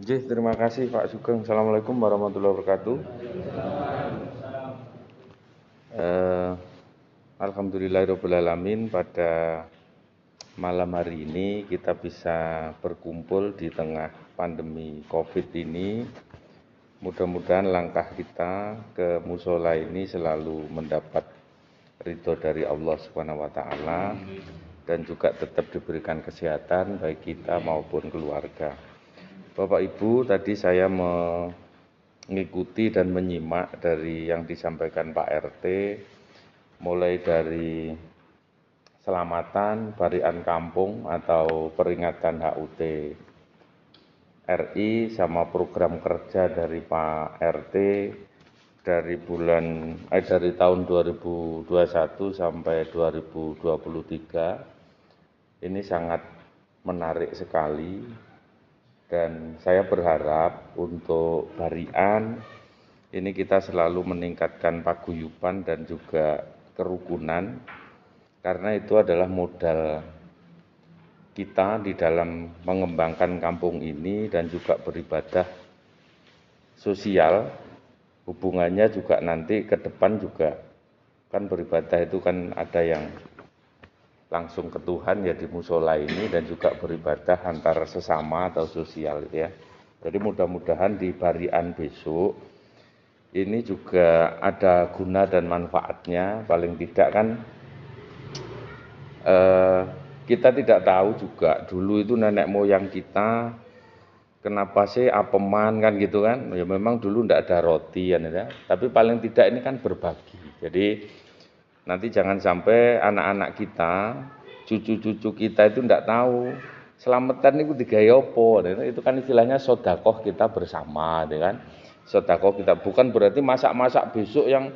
Jih, terima kasih Pak Sugeng. Assalamualaikum warahmatullahi wabarakatuh. Eh, Alhamdulillahirrahmanirrahim pada malam hari ini kita bisa berkumpul di tengah pandemi COVID ini. Mudah-mudahan langkah kita ke musola ini selalu mendapat ridho dari Allah Subhanahu dan juga tetap diberikan kesehatan baik kita maupun keluarga. Bapak Ibu, tadi saya mengikuti dan menyimak dari yang disampaikan Pak RT, mulai dari selamatan barian kampung atau peringatan HUT RI sama program kerja dari Pak RT dari bulan eh, dari tahun 2021 sampai 2023 ini sangat menarik sekali. Dan saya berharap untuk Barian ini kita selalu meningkatkan paguyuban dan juga kerukunan. Karena itu adalah modal kita di dalam mengembangkan kampung ini dan juga beribadah sosial. Hubungannya juga nanti ke depan juga kan beribadah itu kan ada yang langsung ke Tuhan ya di musola ini dan juga beribadah antara sesama atau sosial ya. Jadi mudah-mudahan di barian besok ini juga ada guna dan manfaatnya. Paling tidak kan eh, kita tidak tahu juga dulu itu nenek moyang kita kenapa sih apeman kan gitu kan ya memang dulu tidak ada roti ya tapi paling tidak ini kan berbagi jadi Nanti jangan sampai anak-anak kita, cucu-cucu kita itu tidak tahu selamatan itu digawe apa. Itu kan istilahnya sodakoh kita bersama, kan? Sodakoh kita bukan berarti masak-masak besok yang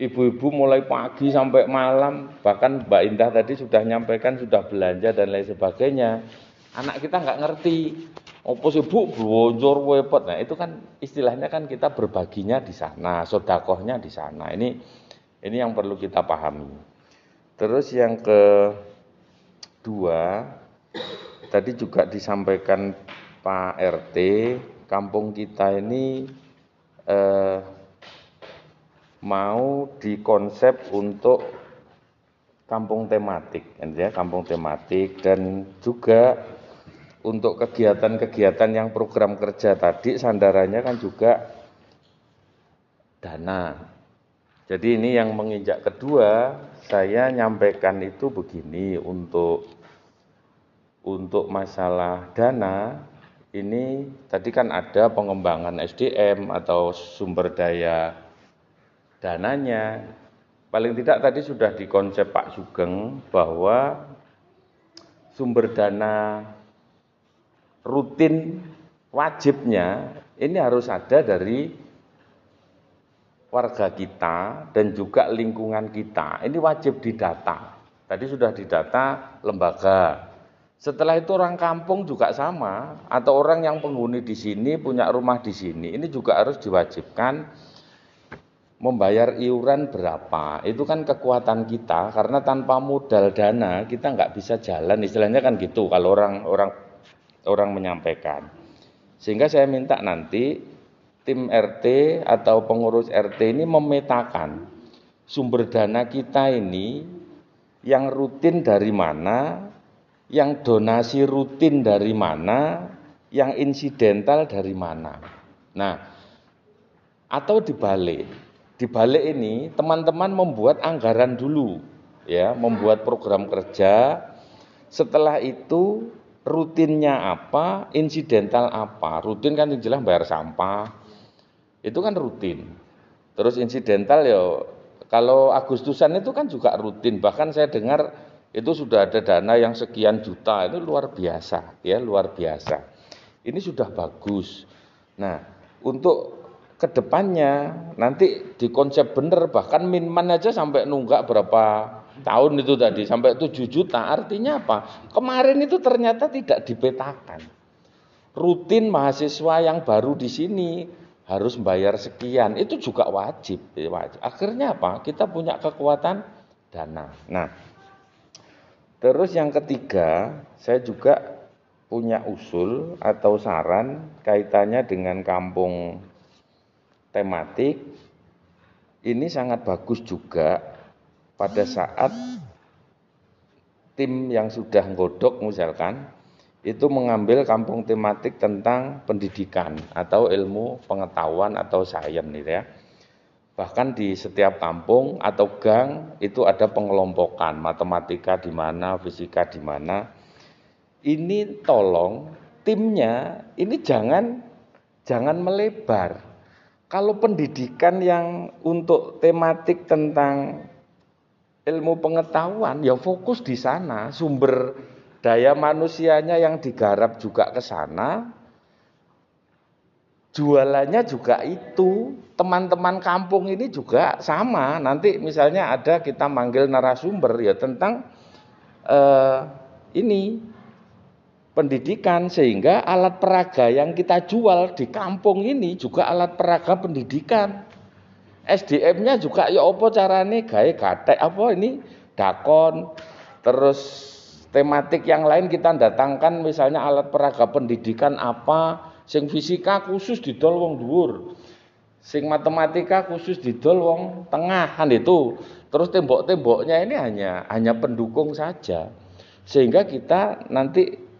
ibu-ibu mulai pagi sampai malam, bahkan Mbak Indah tadi sudah nyampaikan sudah belanja dan lain sebagainya. Anak kita nggak ngerti, apa sih bu blonjor wepet. Nah itu kan istilahnya kan kita berbaginya di sana, sodakohnya di sana. Ini ini yang perlu kita pahami. Terus yang kedua, tadi juga disampaikan Pak RT, kampung kita ini eh, mau dikonsep untuk kampung tematik, ya, kampung tematik dan juga untuk kegiatan-kegiatan yang program kerja tadi sandarannya kan juga dana jadi ini yang menginjak kedua, saya nyampaikan itu begini untuk untuk masalah dana ini tadi kan ada pengembangan SDM atau sumber daya dananya. Paling tidak tadi sudah dikonsep Pak Sugeng bahwa sumber dana rutin wajibnya ini harus ada dari warga kita dan juga lingkungan kita ini wajib didata. Tadi sudah didata lembaga. Setelah itu orang kampung juga sama atau orang yang penghuni di sini punya rumah di sini ini juga harus diwajibkan membayar iuran berapa. Itu kan kekuatan kita karena tanpa modal dana kita nggak bisa jalan istilahnya kan gitu kalau orang orang orang menyampaikan. Sehingga saya minta nanti tim RT atau pengurus RT ini memetakan sumber dana kita ini yang rutin dari mana, yang donasi rutin dari mana, yang insidental dari mana. Nah, atau dibalik. Dibalik ini teman-teman membuat anggaran dulu ya, membuat program kerja. Setelah itu rutinnya apa, insidental apa. Rutin kan jelas bayar sampah, itu kan rutin. Terus insidental ya kalau Agustusan itu kan juga rutin. Bahkan saya dengar itu sudah ada dana yang sekian juta itu luar biasa ya luar biasa. Ini sudah bagus. Nah untuk ke depannya nanti di konsep bener bahkan minman aja sampai nunggak berapa tahun itu tadi sampai 7 juta artinya apa kemarin itu ternyata tidak dipetakan rutin mahasiswa yang baru di sini harus bayar sekian, itu juga wajib, ya, wajib. Akhirnya apa? Kita punya kekuatan dana. Nah, terus yang ketiga, saya juga punya usul atau saran kaitannya dengan kampung tematik ini sangat bagus juga pada saat tim yang sudah nggodok misalkan itu mengambil kampung tematik tentang pendidikan atau ilmu pengetahuan atau sains gitu ya. Bahkan di setiap kampung atau gang itu ada pengelompokan matematika di mana, fisika di mana ini tolong timnya ini jangan jangan melebar. Kalau pendidikan yang untuk tematik tentang ilmu pengetahuan ya fokus di sana, sumber daya manusianya yang digarap juga ke sana. Jualannya juga itu, teman-teman kampung ini juga sama. Nanti misalnya ada kita manggil narasumber ya tentang eh, ini pendidikan sehingga alat peraga yang kita jual di kampung ini juga alat peraga pendidikan. SDM-nya juga ya apa carane gawe gatek apa ini dakon terus tematik yang lain kita datangkan misalnya alat peraga pendidikan apa sing fisika khusus didol wong dhuwur sing matematika khusus didol wong tengah kan itu terus tembok-temboknya ini hanya hanya pendukung saja sehingga kita nanti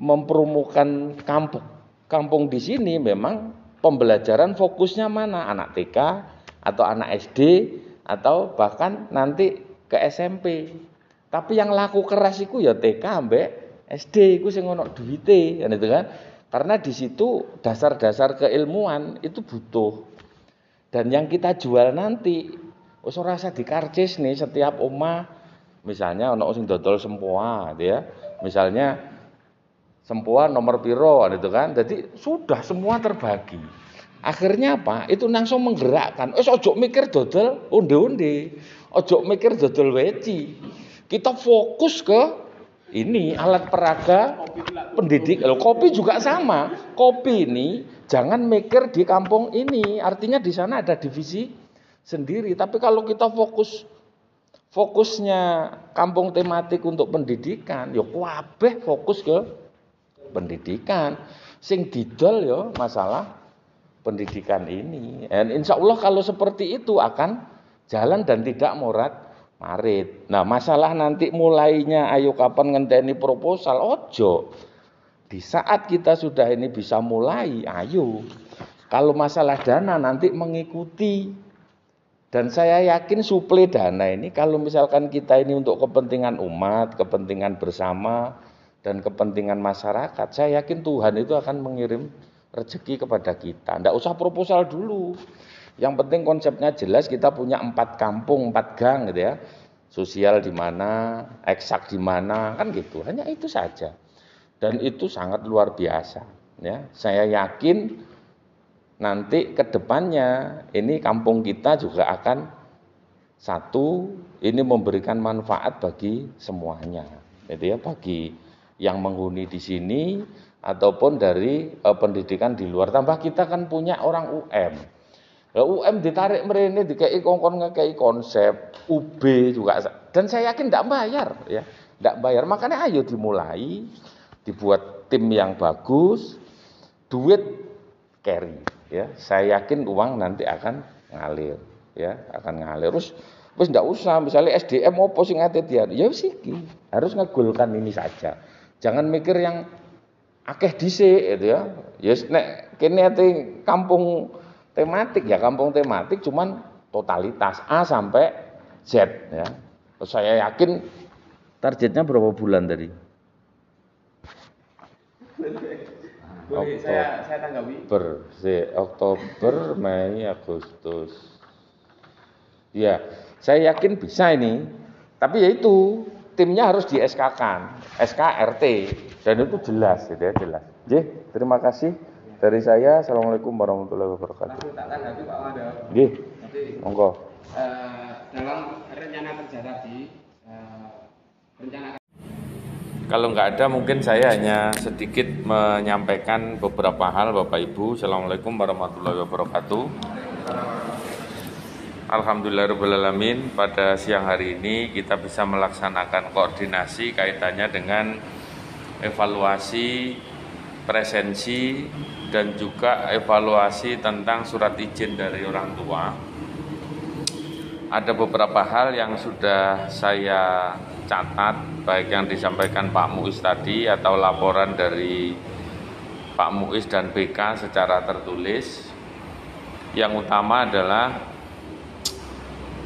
mempromokan kampung. Kampung di sini memang pembelajaran fokusnya mana? Anak TK atau anak SD atau bahkan nanti ke SMP. Tapi yang laku keras itu ya TK ambek SD iku sing ono duwite kan itu kan. Karena di situ dasar-dasar keilmuan itu butuh. Dan yang kita jual nanti wis ora usah dikarcis nih setiap omah misalnya ono sing dodol sempoa gitu ya. Misalnya sempuan nomor piro itu kan. Jadi sudah semua terbagi. Akhirnya apa? Itu langsung menggerakkan. Eh ojo mikir dodol onde-onde. Ojo mikir dodol weci. Kita fokus ke ini alat peraga pendidik. Loh, kopi juga sama. Kopi ini jangan mikir di kampung ini. Artinya di sana ada divisi sendiri. Tapi kalau kita fokus fokusnya kampung tematik untuk pendidikan, ya kabeh fokus ke pendidikan. Sing didol ya masalah pendidikan ini. Dan insya Allah kalau seperti itu akan jalan dan tidak morat marit. Nah masalah nanti mulainya ayo kapan ngenteni proposal ojo. Di saat kita sudah ini bisa mulai, ayo. Kalau masalah dana nanti mengikuti. Dan saya yakin suplai dana ini kalau misalkan kita ini untuk kepentingan umat, kepentingan bersama, dan kepentingan masyarakat, saya yakin Tuhan itu akan mengirim rezeki kepada kita. Tidak usah proposal dulu. Yang penting konsepnya jelas kita punya empat kampung, empat gang gitu ya. Sosial di mana, eksak di mana, kan gitu. Hanya itu saja. Dan itu sangat luar biasa. Ya, saya yakin nanti ke depannya ini kampung kita juga akan satu ini memberikan manfaat bagi semuanya. Gitu ya, bagi yang menghuni di sini ataupun dari uh, pendidikan di luar. Tambah kita kan punya orang UM. Nah, UM ditarik merene dikai kongkon ngekei konsep, UB juga dan saya yakin tidak bayar ya. Tidak bayar. Makanya ayo dimulai dibuat tim yang bagus, duit carry ya. Saya yakin uang nanti akan ngalir ya, akan ngalir. Terus Wis ndak usah, misalnya SDM opo sing ate. Ya wis iki, harus ngegulkan ini saja. Jangan mikir yang akeh dhisik gitu ya. Ya nek ate kampung tematik ya kampung tematik cuman totalitas A sampai Z ya. Saya yakin targetnya berapa bulan tadi? Boleh saya saya tanggapi. Oktober, Oktober, Mei, Agustus. Ya, saya yakin bisa ini. Tapi ya itu timnya harus di SK kan, SK RT dan itu jelas gitu ya jelas. J, terima kasih dari saya. Assalamualaikum warahmatullahi wabarakatuh. J, monggo. Uh, dalam rencana kerja tadi, uh, rencana kalau nggak ada mungkin saya hanya sedikit menyampaikan beberapa hal Bapak Ibu. Assalamualaikum warahmatullahi wabarakatuh. Alhamdulillahirrahmanirrahim pada siang hari ini kita bisa melaksanakan koordinasi kaitannya dengan evaluasi presensi dan juga evaluasi tentang surat izin dari orang tua. Ada beberapa hal yang sudah saya catat, baik yang disampaikan Pak Muiz tadi atau laporan dari Pak Muiz dan BK secara tertulis. Yang utama adalah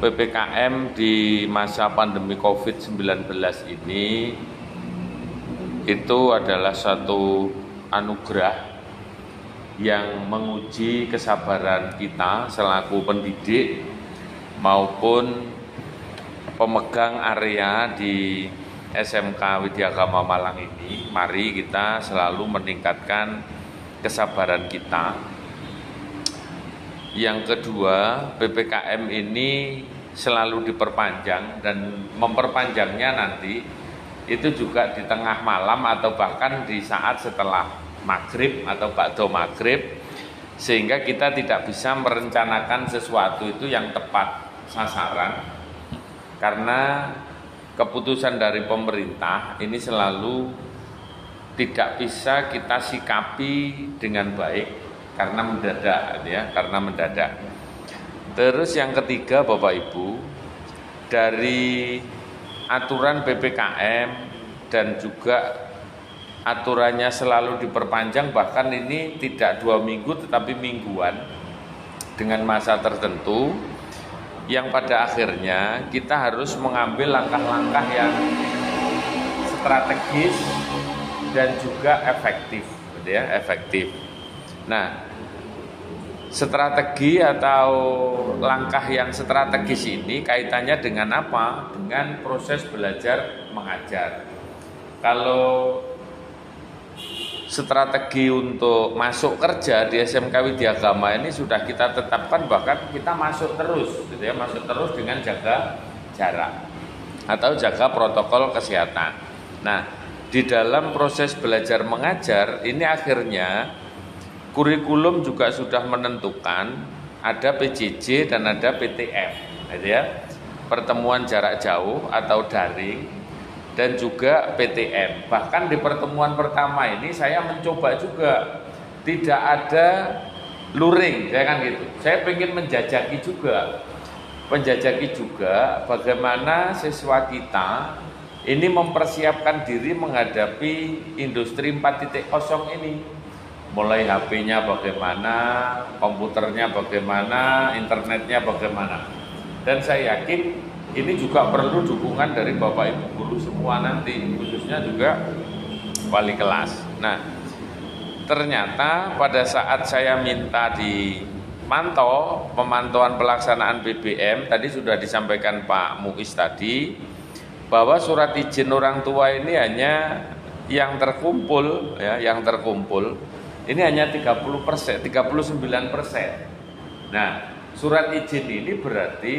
PPKM di masa pandemi COVID-19 ini itu adalah satu anugerah yang menguji kesabaran kita selaku pendidik maupun pemegang area di SMK Widyagama Malang ini, mari kita selalu meningkatkan kesabaran kita. Yang kedua, PPKM ini selalu diperpanjang dan memperpanjangnya nanti itu juga di tengah malam atau bahkan di saat setelah maghrib atau bakdo maghrib sehingga kita tidak bisa merencanakan sesuatu itu yang tepat. Sasaran karena keputusan dari pemerintah ini selalu tidak bisa kita sikapi dengan baik karena mendadak ya karena mendadak. Terus yang ketiga Bapak Ibu dari aturan PPKM dan juga aturannya selalu diperpanjang bahkan ini tidak dua minggu tetapi mingguan dengan masa tertentu yang pada akhirnya kita harus mengambil langkah-langkah yang strategis dan juga efektif, gitu ya, efektif. Nah, strategi atau langkah yang strategis ini kaitannya dengan apa? Dengan proses belajar mengajar. Kalau strategi untuk masuk kerja di SMK Widyagama ini sudah kita tetapkan bahkan kita masuk terus gitu ya masuk terus dengan jaga jarak atau jaga protokol kesehatan. Nah, di dalam proses belajar mengajar ini akhirnya kurikulum juga sudah menentukan ada PJJ dan ada PTM gitu ya. Pertemuan jarak jauh atau daring dan juga PTM. Bahkan di pertemuan pertama ini saya mencoba juga tidak ada luring, saya kan gitu. Saya ingin menjajaki juga, menjajaki juga bagaimana siswa kita ini mempersiapkan diri menghadapi industri 4.0 ini. Mulai HP-nya bagaimana, komputernya bagaimana, internetnya bagaimana. Dan saya yakin ini juga perlu dukungan dari Bapak Ibu guru semua nanti, khususnya juga wali kelas. Nah, ternyata pada saat saya minta di mantau pemantauan pelaksanaan BBM tadi sudah disampaikan Pak Muiz tadi bahwa surat izin orang tua ini hanya yang terkumpul ya yang terkumpul ini hanya 30 persen 39 persen. Nah surat izin ini berarti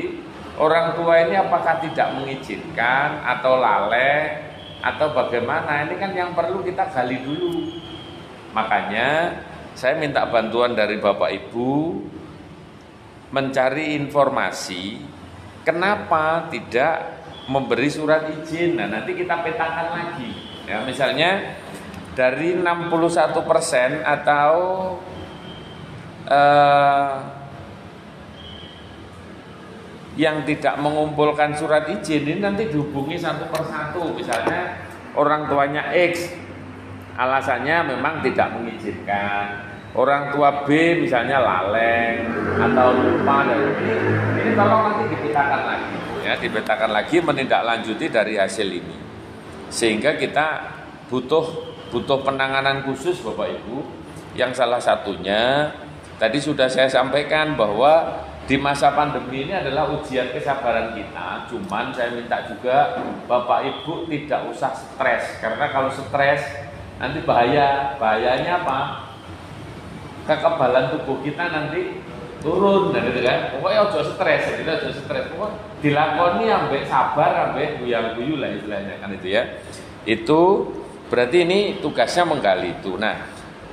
orang tua ini apakah tidak mengizinkan atau lalai atau bagaimana? Ini kan yang perlu kita gali dulu. Makanya saya minta bantuan dari Bapak Ibu mencari informasi kenapa tidak memberi surat izin. Nah nanti kita petakan lagi. Ya misalnya dari 61% atau eh, yang tidak mengumpulkan surat izin ini nanti dihubungi satu persatu. Misalnya orang tuanya X alasannya memang tidak mengizinkan. Orang tua B misalnya laleng atau lupa dan ini tolong nanti dipetakan lagi ya. Dipetakan lagi menindaklanjuti dari hasil ini. Sehingga kita butuh butuh penanganan khusus Bapak Ibu yang salah satunya tadi sudah saya sampaikan bahwa di masa pandemi ini adalah ujian kesabaran kita. Cuman saya minta juga Bapak Ibu tidak usah stres karena kalau stres nanti bahaya. Bahayanya apa? Kekebalan tubuh kita nanti turun dan gitu kan. Pokoknya ojo stres, tidak ojo stres. Pokoknya dilakoni ambek sabar, ambek buyang guyu lah istilahnya kan itu ya. Itu berarti ini tugasnya menggali itu. Nah,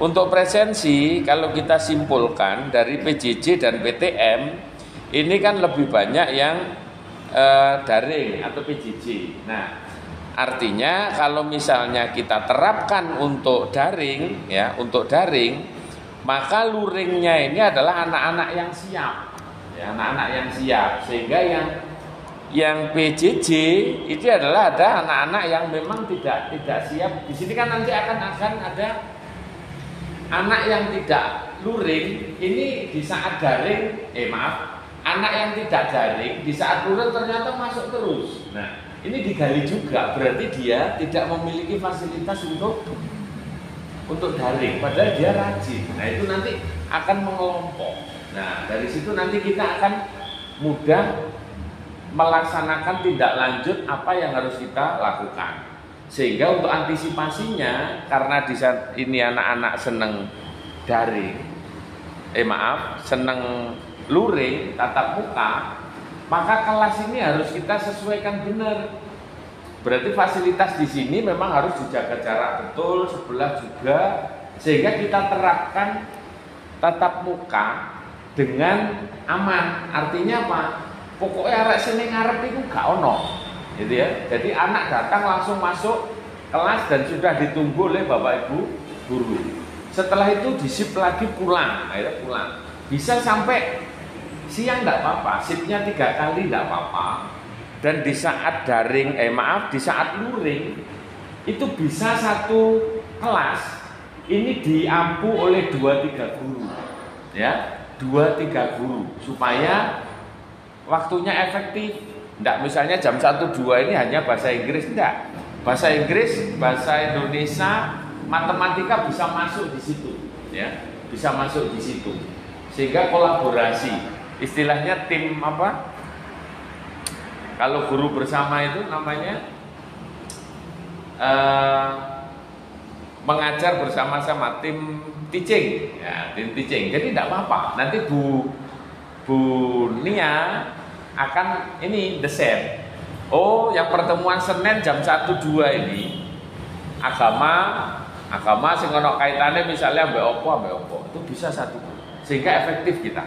untuk presensi, kalau kita simpulkan dari PJJ dan PTM, ini kan lebih banyak yang uh, daring atau PJJ. Nah, Artinya kalau misalnya kita terapkan untuk daring ya, untuk daring, maka luringnya ini adalah anak-anak yang siap. Ya, anak-anak yang siap sehingga yang yang PJJ itu adalah ada anak-anak yang memang tidak tidak siap. Di sini kan nanti akan akan ada anak yang tidak luring. Ini di saat daring, eh maaf, anak yang tidak daring di saat luring ternyata masuk terus. Nah, ini digali juga. Berarti dia tidak memiliki fasilitas untuk untuk daring. Padahal dia rajin. Nah itu nanti akan mengelompok. Nah dari situ nanti kita akan mudah melaksanakan tindak lanjut apa yang harus kita lakukan sehingga untuk antisipasinya karena di saat ini anak-anak seneng daring eh maaf seneng luring tatap muka maka kelas ini harus kita sesuaikan benar. Berarti fasilitas di sini memang harus dijaga jarak betul, sebelah juga sehingga kita terapkan tatap muka dengan aman. Artinya apa? Pokoknya arek sini ngarep itu gak ono. Gitu ya. Jadi anak datang langsung masuk kelas dan sudah ditunggu oleh Bapak Ibu guru. Setelah itu disip lagi pulang, akhirnya pulang. Bisa sampai siang tidak apa-apa, sipnya tiga kali tidak apa-apa. Dan di saat daring, eh maaf, di saat luring itu bisa satu kelas ini diampu oleh dua tiga guru, ya dua tiga guru supaya waktunya efektif. Tidak misalnya jam satu dua ini hanya bahasa Inggris, tidak. Bahasa Inggris, bahasa Indonesia, matematika bisa masuk di situ, ya bisa masuk di situ sehingga kolaborasi istilahnya tim apa? Kalau guru bersama itu namanya uh, mengajar bersama-sama tim teaching, ya, tim teaching. Jadi tidak apa-apa. Nanti Bu Bu Nia akan ini the same. Oh, yang pertemuan Senin jam 1 2 ini agama agama sing ono kaitane misalnya mbak opo mbak opo itu bisa satu sehingga efektif kita.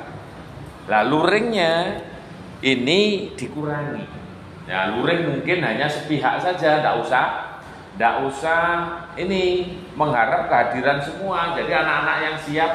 Lah luringnya ini dikurangi. Ya, luring mungkin hanya sepihak saja, tidak usah tidak usah ini mengharap kehadiran semua. Jadi anak-anak yang siap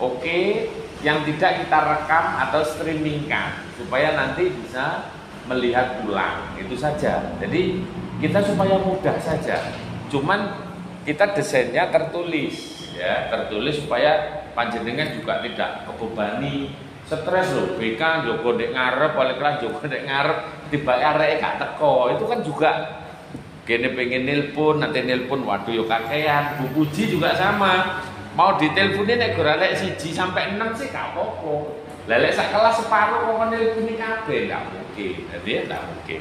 oke, okay, yang tidak kita rekam atau streamingkan supaya nanti bisa melihat ulang. Itu saja. Jadi kita supaya mudah saja. Cuman kita desainnya tertulis ya, tertulis supaya panjenengan juga tidak kebebani stres loh BK Joko dek ngarep oleh kelas Joko dek ngarep tiba arek gak teko itu kan juga gini pengen nelpon nanti nelpon waduh yuk kakean Bu Puji juga sama mau diteleponin nek ora lek siji sampai enam sih gak apa-apa lelek sak kelas separuh kok nelponi kabeh ndak mungkin jadi ndak mungkin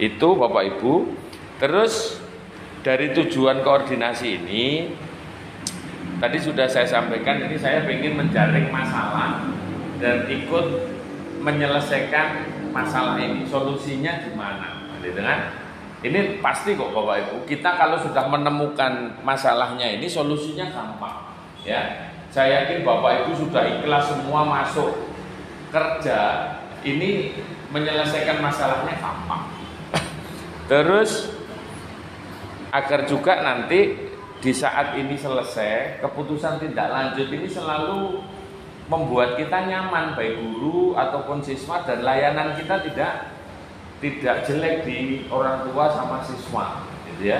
itu Bapak Ibu terus dari tujuan koordinasi ini tadi sudah saya sampaikan ini saya ingin menjaring masalah dan ikut menyelesaikan masalah ini. Solusinya gimana? Kan? Ini pasti kok Bapak Ibu. Kita kalau sudah menemukan masalahnya ini solusinya gampang. Ya, saya yakin Bapak Ibu sudah ikhlas semua masuk kerja. Ini menyelesaikan masalahnya gampang. Terus agar juga nanti di saat ini selesai keputusan tindak lanjut ini selalu membuat kita nyaman baik guru ataupun siswa dan layanan kita tidak tidak jelek di orang tua sama siswa gitu ya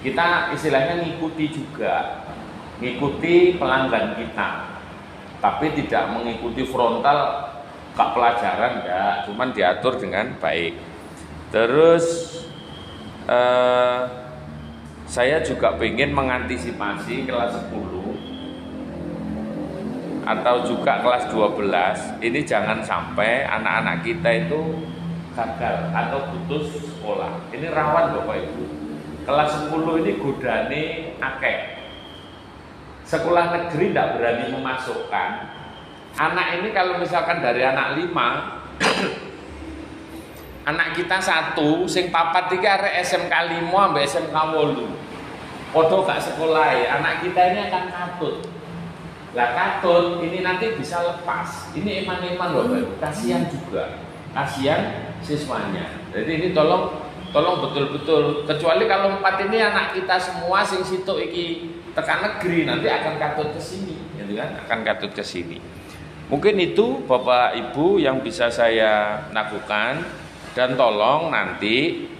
kita istilahnya ngikuti juga ngikuti pelanggan kita. Tapi tidak mengikuti frontal ke pelajaran ya cuman diatur dengan baik. Terus eh, saya juga ingin mengantisipasi kelas 10 atau juga kelas 12 ini jangan sampai anak-anak kita itu gagal atau putus sekolah. Ini rawan Bapak Ibu. Kelas 10 ini godane akeh sekolah negeri tidak berani memasukkan anak ini kalau misalkan dari anak 5 anak kita satu sing papat tiga are SMK 5 sampai SMK 8 Podo gak sekolah ya, anak kita ini akan katut lah katun ini nanti bisa lepas. Ini eman-eman loh, Kasihan juga. Kasihan siswanya. Jadi ini tolong tolong betul-betul kecuali kalau empat ini anak kita semua sing situ iki tekan negeri nanti akan katut ke sini gitu kan? Akan katut ke sini. Mungkin itu Bapak Ibu yang bisa saya lakukan. Dan tolong nanti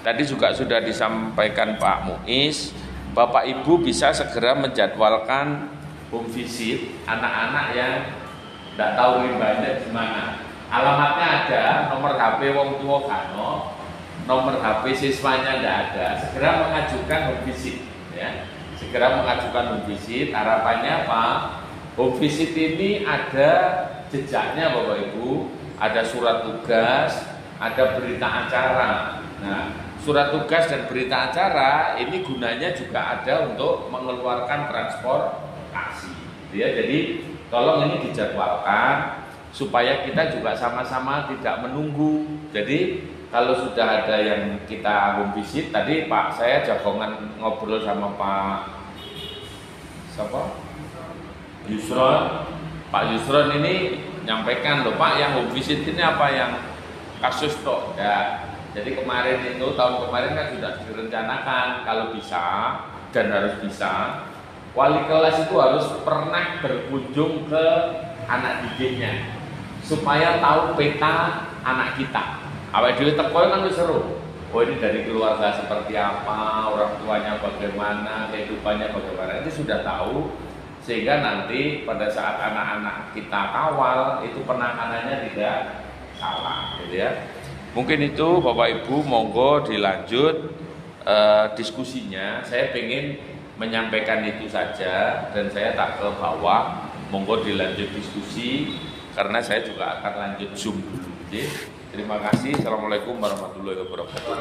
tadi juga sudah disampaikan Pak Muiz Bapak Ibu bisa segera menjadwalkan home visit anak-anak yang tidak tahu rimbanya di mana. Alamatnya ada nomor HP wong tua kano nomor HP siswanya tidak ada. Segera mengajukan home visit ya segera mengajukan home visit. Harapannya apa? Home visit ini ada jejaknya Bapak Ibu, ada surat tugas, ada berita acara. Nah, surat tugas dan berita acara ini gunanya juga ada untuk mengeluarkan transportasi. Ya, jadi tolong ini dijadwalkan supaya kita juga sama-sama tidak menunggu. Jadi kalau sudah ada yang kita home visit, tadi Pak saya jagongan ngobrol sama Pak siapa? Yusron. Pak Yusron ini nyampaikan loh Pak yang home visit ini apa yang kasus toh ya. Jadi kemarin itu tahun kemarin kan sudah direncanakan kalau bisa dan harus bisa wali kelas itu harus pernah berkunjung ke anak didiknya supaya tahu peta anak kita. Awal dulu teko kan seru. Oh ini dari keluarga seperti apa, orang tuanya bagaimana, kehidupannya bagaimana. Itu sudah tahu sehingga nanti pada saat anak-anak kita kawal itu penanganannya tidak salah, gitu ya. Mungkin itu Bapak Ibu monggo dilanjut uh, diskusinya. Saya ingin menyampaikan itu saja dan saya tak ke bawah. Monggo dilanjut diskusi karena saya juga akan lanjut zoom dulu. Terima kasih. Assalamualaikum warahmatullahi wabarakatuh.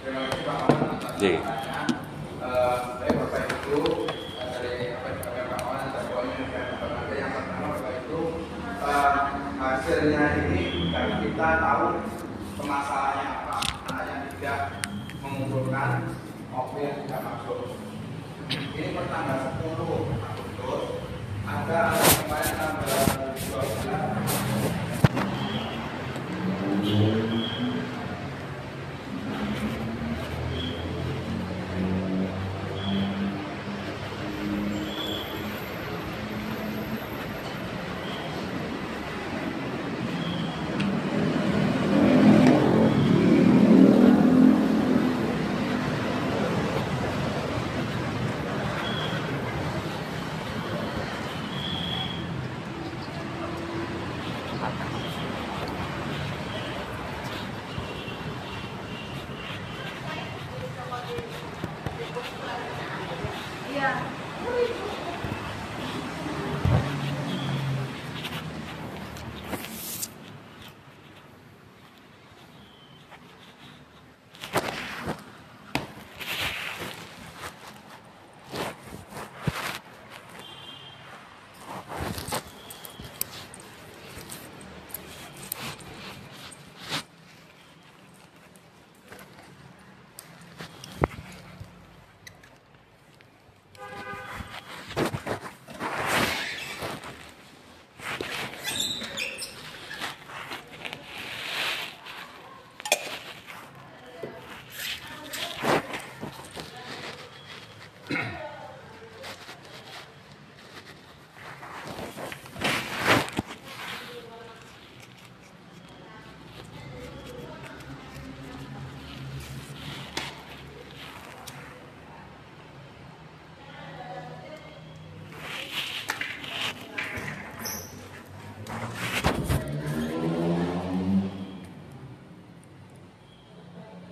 Terima kasih Pak Aman Jadi, saya Bapak Ibu dari apa yang Pak Aman dan poinnya yang pertama Bapak Ibu hasilnya ini karena kita tahu permasalahannya apa, anak yang tidak mengumpulkan tidak masuk. Ini pertanggal 10 Agustus ada kemarin tanggal 12 Amen.